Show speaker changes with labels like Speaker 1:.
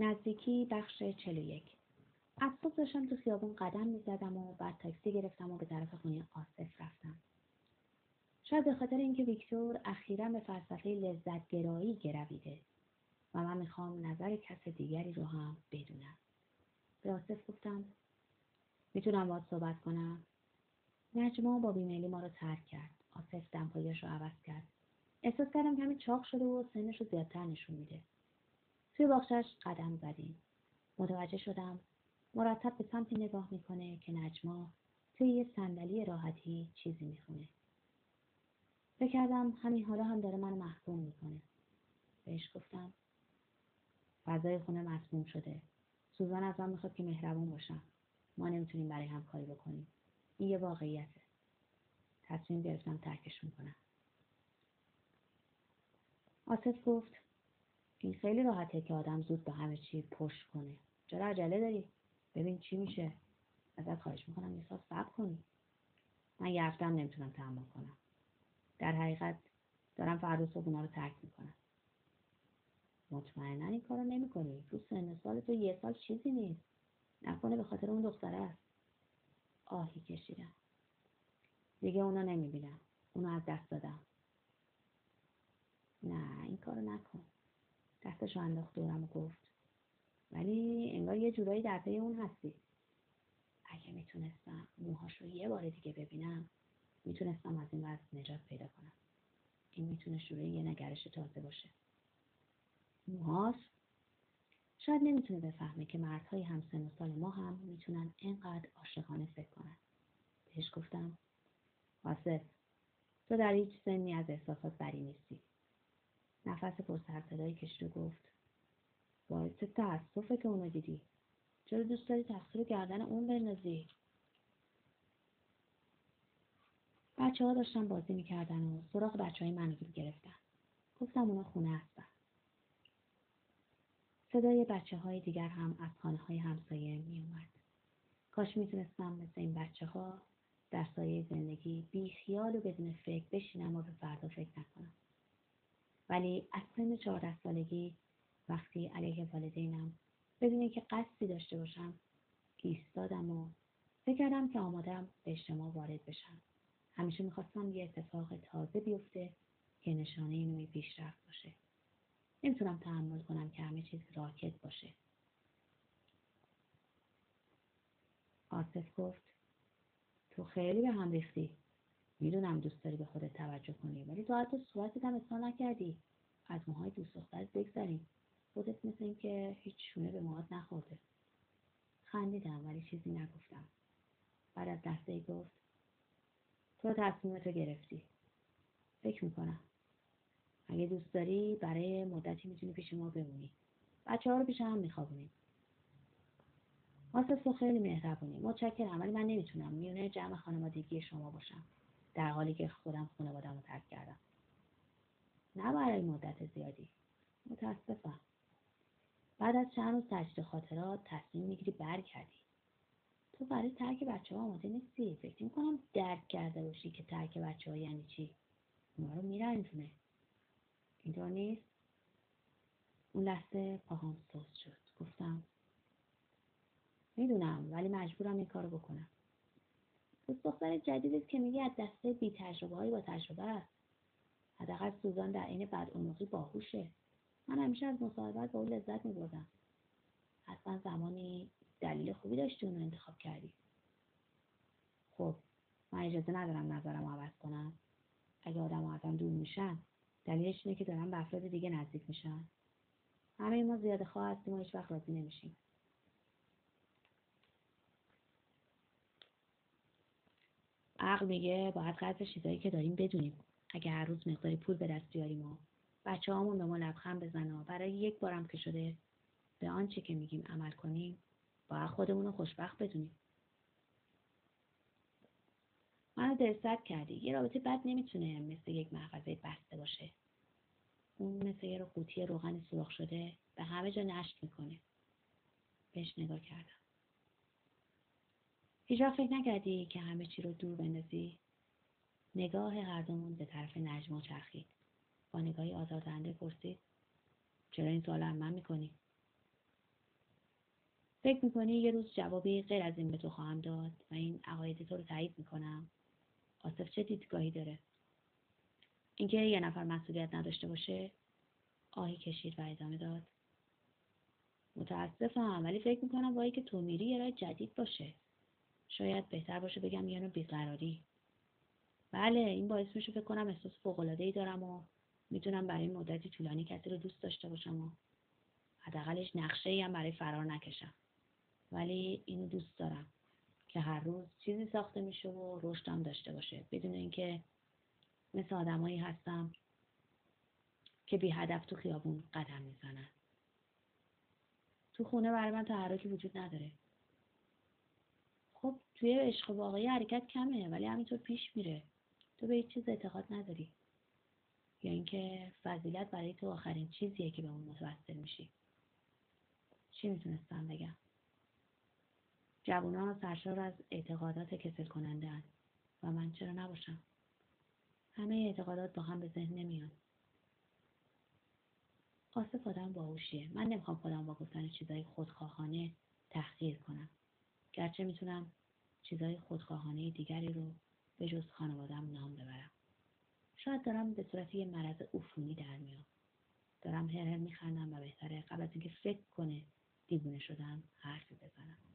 Speaker 1: نزدیکی بخش چلو یک. از صبح داشتم تو خیابون قدم می‌زدم و بعد تاکسی گرفتم و به طرف خونه آصف رفتم. شاید به خاطر اینکه ویکتور اخیرا به فلسفه لذت گرایی گرویده و من می‌خوام نظر کس دیگری رو هم بدونم. به آصف گفتم می‌تونم باید صحبت کنم؟ نجما با بیمیلی ما رو ترک کرد. آصف دمپایش رو عوض کرد. احساس کردم کمی چاق شده و سنش رو زیادتر نشون میده. توی باغچهش قدم زدیم. متوجه شدم مرتب به سمتی نگاه می‌کنه که نجما توی یه صندلی راحتی چیزی می‌خونه. فکر کردم همین حالا هم داره منو محکوم می‌کنه. بهش گفتم فضای خونه مسموم شده. سوزان از من می‌خواد که مهربون باشم. ما نمی‌تونیم برای هم کاری بکنیم. این یه واقعیته. تصمیم گرفتم ترکش می‌کنم آصف گفت این خیلی راحته که آدم زود به همه چی پشت کنه. چرا عجله داری؟ ببین چی میشه. ازت خواهش می‌کنم یه ساعت صبر کنی. من یه نمی‌تونم تحمل کنم. در حقیقت دارم فردا صبح اونا رو ترک می‌کنم. مطمئنا این کارو نمی‌کنی. تو سن سال تو یه سال چیزی نیست. نکنه به خاطر اون دختره است. آهی کشیدم. دیگه اونا نمی‌بینم. اونو از دست دادم. نه این کارو نکن. دستشو انداخت دورم و گفت ولی انگار یه جورایی در پی اون هستی. اگه می‌تونستم موهاش رو یه بار دیگه ببینم می‌تونستم از این وضع نجات پیدا کنم. این می‌تونه شروع یه نگرش تازه باشه. موهاش شاید نمی‌تونه بفهمه که مردهای همسن و سال ما هم می‌تونن اینقدر عاشقانه فکر کنن. بهش گفتم آصف تو در هیچ سنی از احساسات بری نیستی. نفس پرسرصدایی کشید و گفت باعث تأسفه که اونو دیدی چرا دوست داری تقصیر گردن اون بندازی بچه ها داشتن بازی می‌کردن و سراغ بچه های منو گرفتن گفتم اونا خونه هستن صدای بچه های دیگر هم از خانه های همسایه می اومد. کاش می‌تونستم مثل این بچه ها در سایه زندگی بی خیال و بدون فکر بشینم و به فردا فکر نکنم. ولی از سن چهارده سالگی وقتی علیه والدینم بدون که قصدی داشته باشم ایستادم و فکر کردم که آمادم به اجتماع وارد بشم. همیشه می‌خواستم یه اتفاق تازه بیفته که نشانه نوعی پیشرفت باشه. نمی‌تونم تحمل کنم که همه چیز راکت باشه. آصف گفت تو خیلی به هم ریختی. می‌دونم دوست داری به خودت توجه کنی ولی تو حتی صورتت هم اصلا نکردی. از موهای دوست دخترت بگذریم خودت مثل این که هیچ شونه به موهات نخورده. خندیدم ولی چیزی نگفتم. بعد از لحظه گفت تو تصمیمتو گرفتی. فکر می‌کنم. اگه دوست داری برای مدتی می‌تونی پیش ما بمونی. بچه ها رو پیش هم میخوابونیم. آسف تو خیلی مهربونی. متشکرم ولی من نمی‌تونم. میونه جمع خانوادگی شما باشم. در حالی که خودم خانوادم رو ترک کردم. نه برای مدت زیادی. متاسفم. بعد از چند روز تجدید خاطرات تصمیم می‌گیری برگردی. تو برای ترک بچه ها آماده نیستی. فکر می‌کنم درک کرده باشی که ترک بچه ها یعنی چی. اونا رو میرنجونه اینطور نیست؟ اون لحظه پاهام سوز شد. گفتم می‌دونم ولی مجبورم این کارو بکنم. دوست دختر جدیدت که میگی از دسته بی تجربه هایی با تجربه است. حداقل سوزان در عین بدعنقی باهوشه. من همیشه از مصاحبت با او لذت میبردم. حتما زمانی دلیل خوبی داشتی اونو انتخاب کردی. خب من اجازه ندارم نظرم عوض کنم. اگه آدم ازم دور میشن دلیلش اینه که دارن به افراد دیگه نزدیک میشن. همه ما زیاده خواه هستیم و هیچ وقت راضی نمیشیم. عقل میگه باید قدر چیزایی که داریم بدونیم. اگه هر روز مقداری پول به دست بیاریم و بچه همون به ما لبخند بزنه و برای یک بارم که شده به آنچه که میگیم عمل کنیم باید خودمون رو خوشبخت بدونیم. منو دلسرد کردی. یه رابطه بد نمی‌تونه مثل یک محفظه بسته باشه. اون مثل یه قوطی روغن سرخ شده به همه جا نشت می‌کنه. بهش نگاه کردم. هیچ فکر نکردی که همه چی رو دور بندازی؟ نگاه هر دومون به طرف نجما چرخید. با نگاهی آزاردهنده پرسید. چرا این سوال من می‌کنی؟ فکر می‌کنی یه روز جوابی غیر از این به تو خواهم داد و این عقاید تو رو تایید می‌کنم؟ آصف چه دیدگاهی داره؟ اینکه یه نفر مسئولیت نداشته باشه؟ آهی کشید و ادامه داد. متاسفم ولی فکر می‌کنم با که تو میری یه جدید باشه. شاید بهتر باشه بگم نوع بیقراری. بله این باعث میشه فکر کنم احساس ای دارم و می‌تونم برای مدتی طولانی کسی رو دوست داشته باشم و حداقلش نقشه هم برای فرار نکشم. ولی اینو دوست دارم که هر روز چیزی ساخته میشه و رشدم داشته باشه. بدون اینکه مثل آدمایی هستم که بی هدف تو خیابون قدم می‌زنن. تو خونه برای من تحرکی وجود نداره. خب توی عشق واقعی حرکت کمه ولی همینطور پیش میره. تو به هیچ چیز اعتقاد نداری. یا اینکه فضیلت برای تو آخرین چیزیه که به اون متوسل میشی. چی می‌تونستم بگم؟ جوونا سرشار از اعتقادات کسل کننده و من چرا نباشم؟ همه اعتقادات با هم به ذهن نمیان. آصف آدم باهوشیه. من نمی‌خوام خودم با گفتن چیزای خودخواهانه تحقیر کنم. گرچه می‌تونم چیزای خودخواهانه دیگری رو به جز خانوادم نام ببرم. شاید دارم به صورت یه مرض عفونی در میام. دارم هر هر میخندم و بهتره قبل از اینکه فکر کنه دیوونه شدم حرفی بزنم.